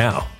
now.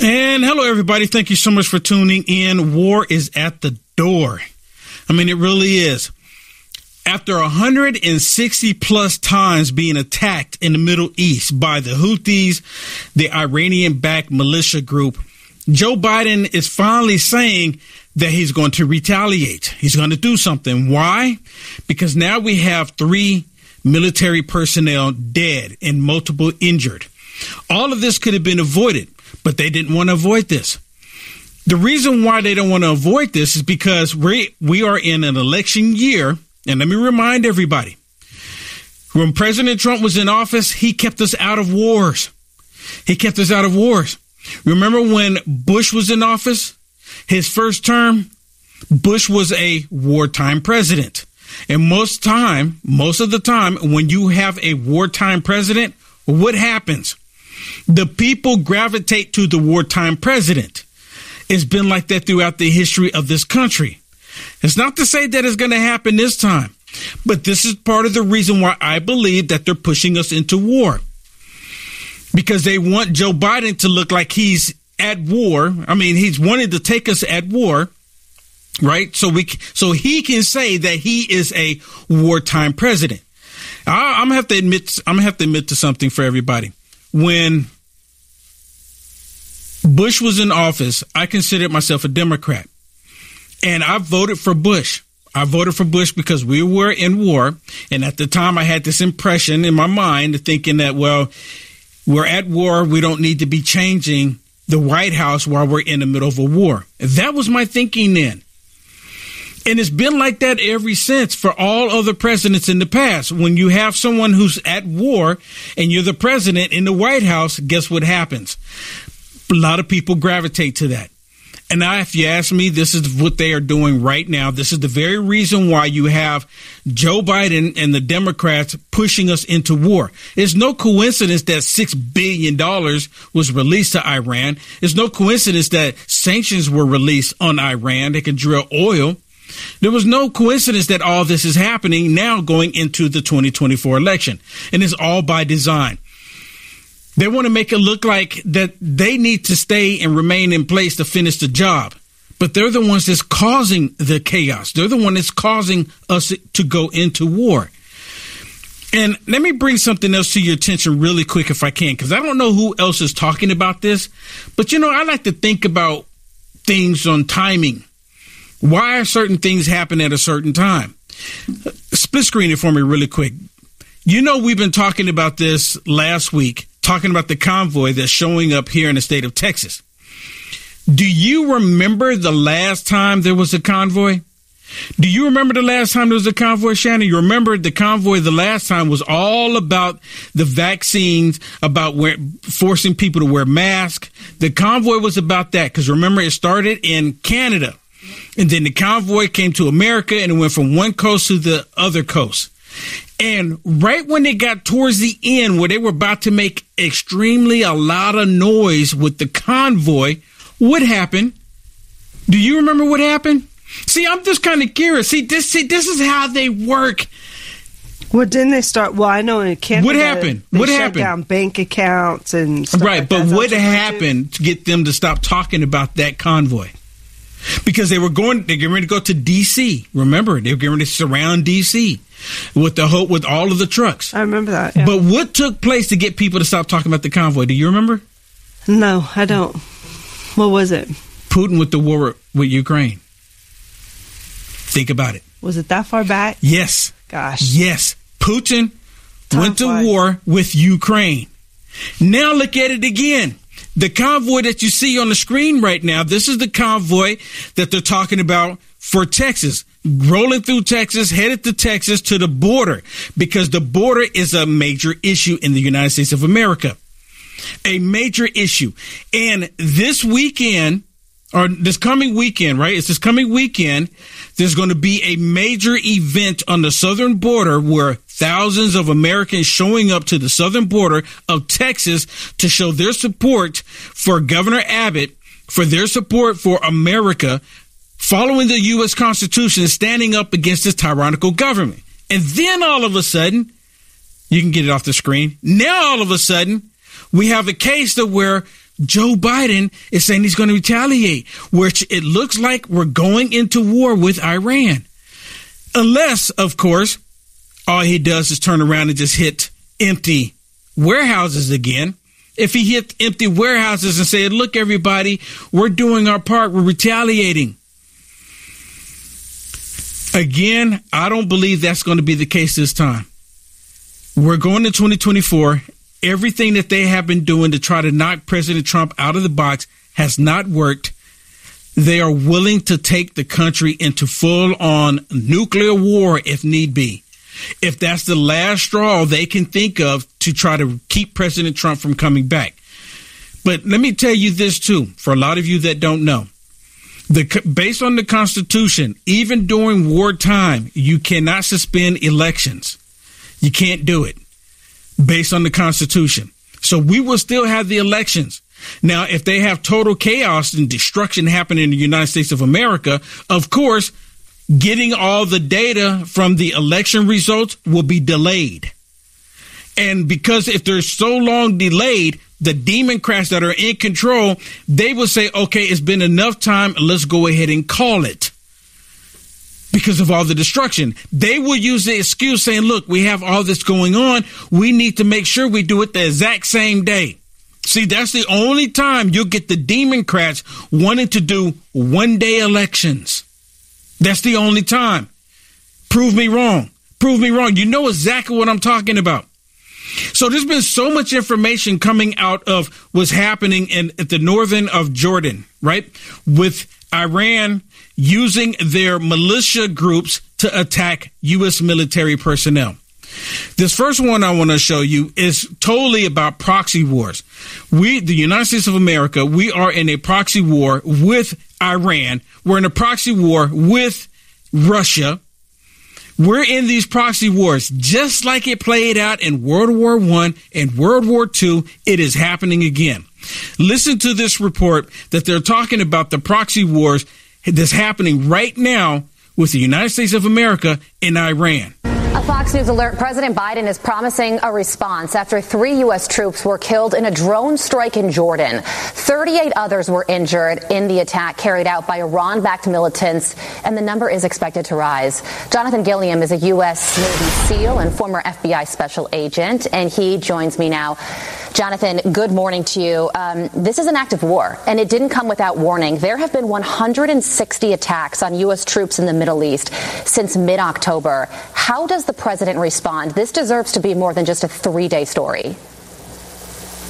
And hello, everybody. Thank you so much for tuning in. War is at the door. I mean, it really is. After 160 plus times being attacked in the Middle East by the Houthis, the Iranian backed militia group, Joe Biden is finally saying that he's going to retaliate. He's going to do something. Why? Because now we have three military personnel dead and multiple injured. All of this could have been avoided, but they didn't want to avoid this. The reason why they don't want to avoid this is because we, we are in an election year and let me remind everybody when President Trump was in office, he kept us out of wars. He kept us out of wars. Remember when Bush was in office? His first term, Bush was a wartime president. And most time, most of the time, when you have a wartime president, what happens? The people gravitate to the wartime president. It's been like that throughout the history of this country. It's not to say that it's going to happen this time, but this is part of the reason why I believe that they're pushing us into war. Because they want Joe Biden to look like he's at war. I mean, he's wanted to take us at war, right? So we, so he can say that he is a wartime president. I, am gonna have to admit, I'm gonna have to admit to something for everybody. When Bush was in office, I considered myself a Democrat. And I voted for Bush. I voted for Bush because we were in war. And at the time, I had this impression in my mind thinking that, well, we're at war. We don't need to be changing the White House while we're in the middle of a war. That was my thinking then. And it's been like that ever since for all other presidents in the past. When you have someone who's at war and you're the president in the White House, guess what happens? A lot of people gravitate to that. And now, if you ask me, this is what they are doing right now. This is the very reason why you have Joe Biden and the Democrats pushing us into war. It's no coincidence that $6 billion was released to Iran. It's no coincidence that sanctions were released on Iran. They can drill oil. There was no coincidence that all this is happening now going into the 2024 election. And it's all by design. They want to make it look like that they need to stay and remain in place to finish the job. But they're the ones that's causing the chaos. They're the one that's causing us to go into war. And let me bring something else to your attention really quick if I can, because I don't know who else is talking about this. But you know, I like to think about things on timing. Why are certain things happen at a certain time? Split screen it for me really quick. You know, we've been talking about this last week talking about the convoy that's showing up here in the state of Texas. Do you remember the last time there was a convoy? Do you remember the last time there was a convoy, Shannon? You remember the convoy the last time was all about the vaccines, about forcing people to wear masks. The convoy was about that because remember it started in Canada and then the convoy came to America and it went from one coast to the other coast. And right when they got towards the end, where they were about to make extremely a lot of noise with the convoy, what happened? Do you remember what happened? See, I'm just kind of curious. See, this see, this is how they work. Well, didn't they start? Well, I know in Canada, what happened? what happened? Down bank accounts and right. like but that. what happened to get them to stop talking about that convoy? Because they were going, they're getting ready to go to D.C. Remember, they were getting ready to surround D.C with the hope with all of the trucks. I remember that. Yeah. But what took place to get people to stop talking about the convoy? Do you remember? No, I don't. What was it? Putin with the war with Ukraine. Think about it. Was it that far back? Yes. Gosh. Yes. Putin Time went to war with Ukraine. Now look at it again. The convoy that you see on the screen right now, this is the convoy that they're talking about for Texas rolling through Texas, headed to Texas to the border because the border is a major issue in the United States of America. A major issue. And this weekend, or this coming weekend, right? It's this coming weekend. There's going to be a major event on the southern border where thousands of Americans showing up to the southern border of Texas to show their support for Governor Abbott, for their support for America, following the U.S. Constitution and standing up against this tyrannical government. And then all of a sudden, you can get it off the screen. Now all of a sudden, we have a case that where Joe Biden is saying he's going to retaliate, which it looks like we're going into war with Iran. Unless, of course, all he does is turn around and just hit empty warehouses again. If he hit empty warehouses and said, look, everybody, we're doing our part, we're retaliating. Again, I don't believe that's going to be the case this time. We're going to 2024. Everything that they have been doing to try to knock President Trump out of the box has not worked. They are willing to take the country into full on nuclear war if need be. If that's the last straw they can think of to try to keep President Trump from coming back. But let me tell you this too, for a lot of you that don't know. The, based on the Constitution, even during wartime, you cannot suspend elections. You can't do it based on the Constitution. So we will still have the elections. Now, if they have total chaos and destruction happening in the United States of America, of course, getting all the data from the election results will be delayed. And because if they're so long delayed, the Democrats that are in control, they will say, okay, it's been enough time. Let's go ahead and call it because of all the destruction. They will use the excuse saying, look, we have all this going on. We need to make sure we do it the exact same day. See, that's the only time you'll get the Democrats wanting to do one day elections. That's the only time. Prove me wrong. Prove me wrong. You know exactly what I'm talking about. So there's been so much information coming out of what's happening in at the northern of Jordan, right? With Iran using their militia groups to attack U.S. military personnel. This first one I want to show you is totally about proxy wars. We, the United States of America, we are in a proxy war with Iran. We're in a proxy war with Russia. We're in these proxy wars just like it played out in World War One and World War Two. It is happening again. Listen to this report that they're talking about the proxy wars that's happening right now with the United States of America and Iran. A Fox News alert President Biden is promising a response after three U.S. troops were killed in a drone strike in Jordan. 38 others were injured in the attack carried out by Iran backed militants, and the number is expected to rise. Jonathan Gilliam is a U.S. Navy SEAL and former FBI special agent, and he joins me now. Jonathan, good morning to you. Um, this is an act of war, and it didn't come without warning. There have been 160 attacks on U.S. troops in the Middle East since mid October. How does the president respond? This deserves to be more than just a three day story.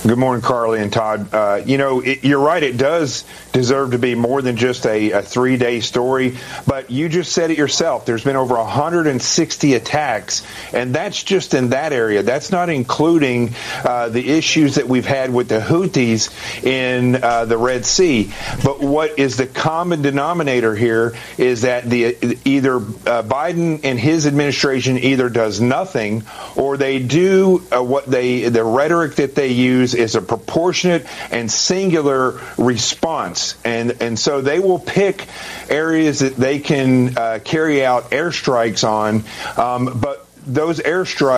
Good morning, Carly and Todd. Uh, you know, it, you're right. It does deserve to be more than just a, a three day story. But you just said it yourself. There's been over 160 attacks, and that's just in that area. That's not including uh, the issues that we've had with the Houthis in uh, the Red Sea. But what is the common denominator here is that the either uh, Biden and his administration either does nothing or they do uh, what they the rhetoric that they use is a proportionate and singular response. And, and so they will pick areas that they can uh, carry out airstrikes on. Um, but those airstrikes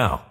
now.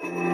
now.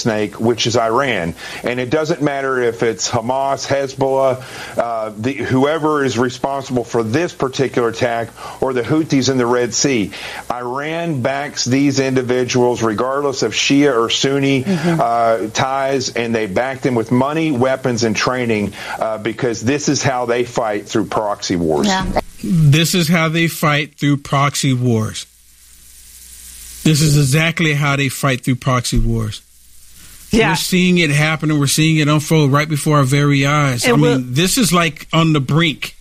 snake, which is Iran. And it doesn't matter if it's Hamas, Hezbollah, uh, the, whoever is responsible for this particular attack, or the Houthis in the Red Sea. Iran backs these individuals, regardless of Shia or Sunni mm-hmm. uh, ties, and they back them with money, weapons, and training uh, because this is how they fight through proxy wars. Yeah. This is how they fight through proxy wars. This is exactly how they fight through proxy wars. Yeah. We're seeing it happen and we're seeing it unfold right before our very eyes. And I mean, this is like on the brink.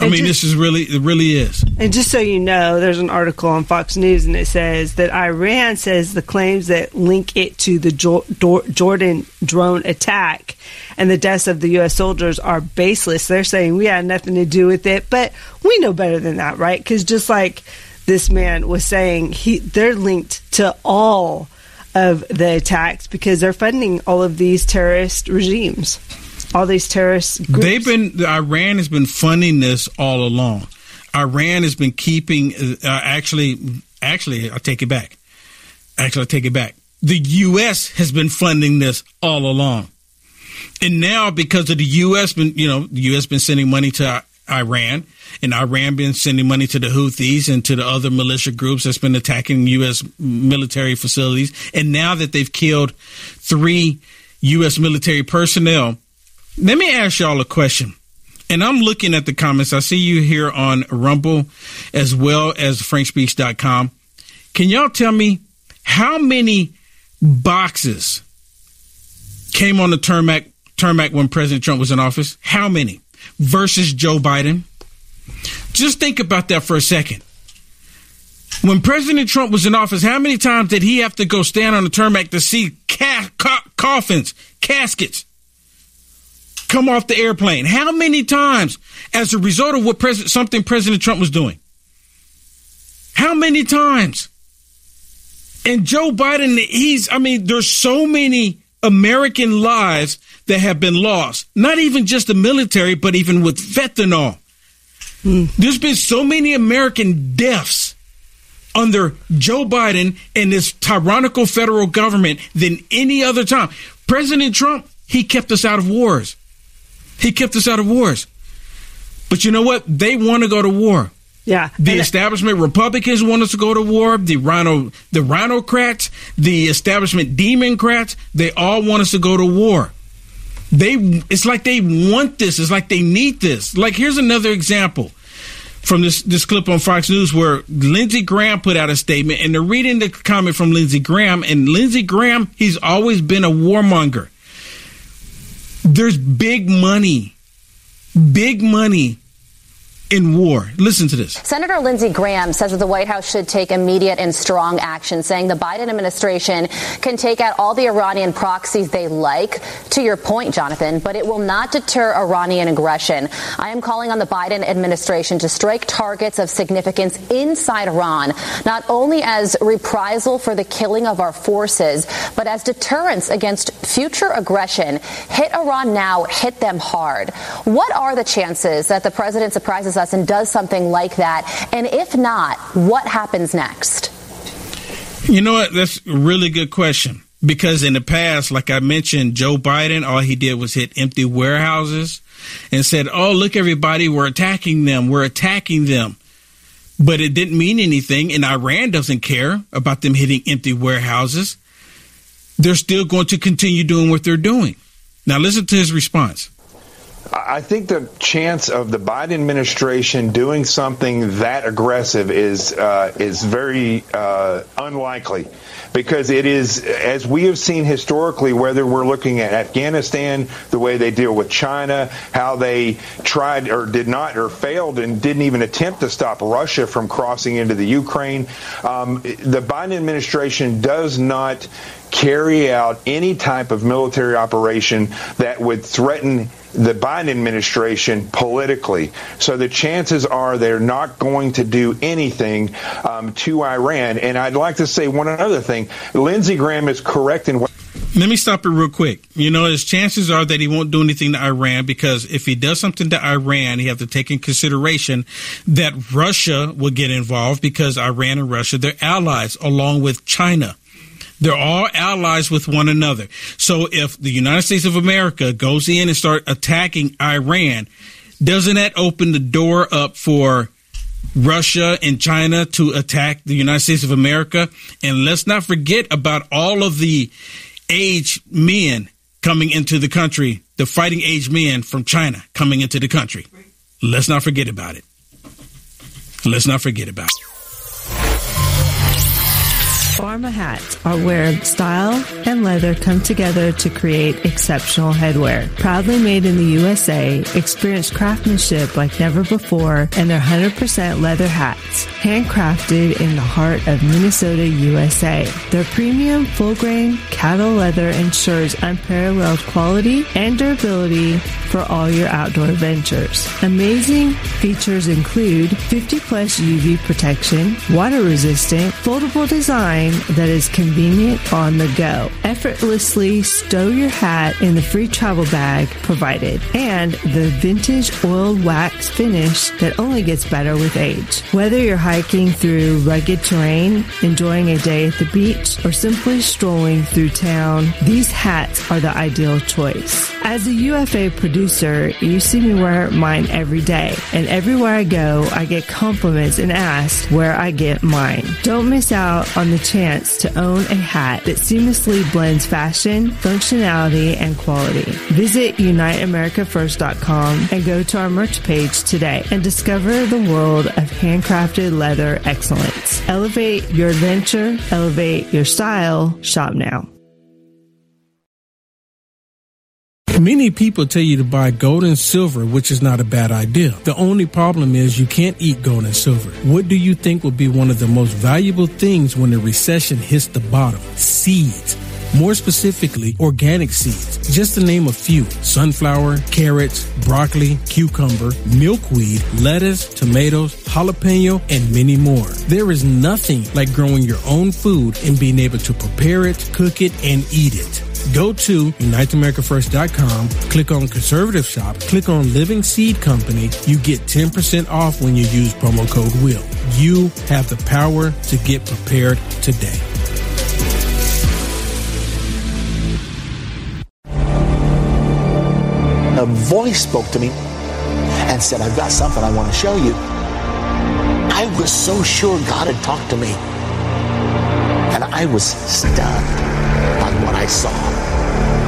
I mean, just, this is really, it really is. And just so you know, there's an article on Fox News and it says that Iran says the claims that link it to the jo- Jordan drone attack and the deaths of the U.S. soldiers are baseless. They're saying we had nothing to do with it, but we know better than that, right? Because just like this man was saying, he they're linked to all of the attacks because they're funding all of these terrorist regimes, all these terrorist groups. They've been Iran has been funding this all along. Iran has been keeping uh, actually actually I take it back. Actually I take it back. The US has been funding this all along. And now because of the US been you know, the US been sending money to Iran and Iran been sending money to the Houthis and to the other militia groups that's been attacking U.S. military facilities. And now that they've killed three U.S. military personnel, let me ask y'all a question. And I'm looking at the comments. I see you here on Rumble as well as frankspeech.com. Can y'all tell me how many boxes came on the tarmac, tarmac when President Trump was in office? How many? Versus Joe Biden? Just think about that for a second. When President Trump was in office, how many times did he have to go stand on the tarmac to see ca- ca- coffins, caskets come off the airplane? How many times as a result of what President, something President Trump was doing? How many times? And Joe Biden, he's, I mean, there's so many American lives that have been lost. Not even just the military, but even with fentanyl. Mm. There's been so many American deaths under Joe Biden and this tyrannical federal government than any other time. President Trump, he kept us out of wars. He kept us out of wars. But you know what? They want to go to war. Yeah. The establishment Republicans want us to go to war. The rhino the rhinocrats, the establishment democrats, they all want us to go to war. They it's like they want this. It's like they need this. Like here's another example from this this clip on Fox News where Lindsey Graham put out a statement and they're reading the comment from Lindsey Graham and Lindsey Graham he's always been a warmonger. There's big money. Big money in war. Listen to this. Senator Lindsey Graham says that the White House should take immediate and strong action, saying the Biden administration can take out all the Iranian proxies they like. To your point, Jonathan, but it will not deter Iranian aggression. I am calling on the Biden administration to strike targets of significance inside Iran, not only as reprisal for the killing of our forces, but as deterrence against future aggression. Hit Iran now, hit them hard. What are the chances that the president surprises us? Us and does something like that? And if not, what happens next? You know what? That's a really good question. Because in the past, like I mentioned, Joe Biden, all he did was hit empty warehouses and said, Oh, look, everybody, we're attacking them. We're attacking them. but it didn't mean anything, and Iran doesn't care about them hitting empty warehouses. They're still going to continue doing what they're doing. Now, listen to his response. I think the chance of the Biden administration doing something that aggressive is uh, is very uh, unlikely because it is, as we have seen historically, whether we're looking at Afghanistan, the way they deal with China, how they tried or did not or failed and didn't even attempt to stop Russia from crossing into the Ukraine. Um, the Biden administration does not carry out any type of military operation that would threaten the Biden administration politically. So the chances are they're not going to do anything um, to Iran. And I'd like to say one other thing. Lindsey Graham is correct in what. Let me stop it real quick. You know, his chances are that he won't do anything to Iran because if he does something to Iran, he have to take in consideration that Russia will get involved because Iran and Russia, they're allies along with China. They're all allies with one another. So if the United States of America goes in and start attacking Iran, doesn't that open the door up for Russia and China to attack the United States of America? And let's not forget about all of the age men coming into the country, the fighting age men from China coming into the country. Let's not forget about it. Let's not forget about it. Pharma hats are where style and leather come together to create exceptional headwear. Proudly made in the USA, experience craftsmanship like never before, and their 100% leather hats, handcrafted in the heart of Minnesota, USA. Their premium full grain cattle leather ensures unparalleled quality and durability for all your outdoor adventures. Amazing features include 50 plus UV protection, water resistant, foldable design, that is convenient on the go. Effortlessly stow your hat in the free travel bag provided and the vintage oiled wax finish that only gets better with age. Whether you're hiking through rugged terrain, enjoying a day at the beach, or simply strolling through town, these hats are the ideal choice. As a UFA producer, you see me wear mine every day, and everywhere I go, I get compliments and asked where I get mine. Don't miss out on the chance to own a hat that seamlessly blends fashion, functionality, and quality. Visit UniteAmericaFirst.com and go to our merch page today and discover the world of handcrafted leather excellence. Elevate your adventure, elevate your style. Shop now. Many people tell you to buy gold and silver, which is not a bad idea. The only problem is you can't eat gold and silver. What do you think will be one of the most valuable things when the recession hits the bottom? Seeds. More specifically, organic seeds. Just to name a few sunflower, carrots, broccoli, cucumber, milkweed, lettuce, tomatoes, jalapeno, and many more. There is nothing like growing your own food and being able to prepare it, cook it, and eat it. Go to UniteAmericaFirst.com, click on Conservative Shop, click on Living Seed Company. You get 10% off when you use promo code WILL. You have the power to get prepared today. A voice spoke to me and said, I've got something I want to show you. I was so sure God had talked to me. And I was stunned by what I saw.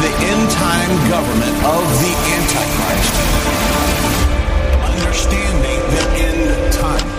the end time government of the Antichrist. Understanding the end time.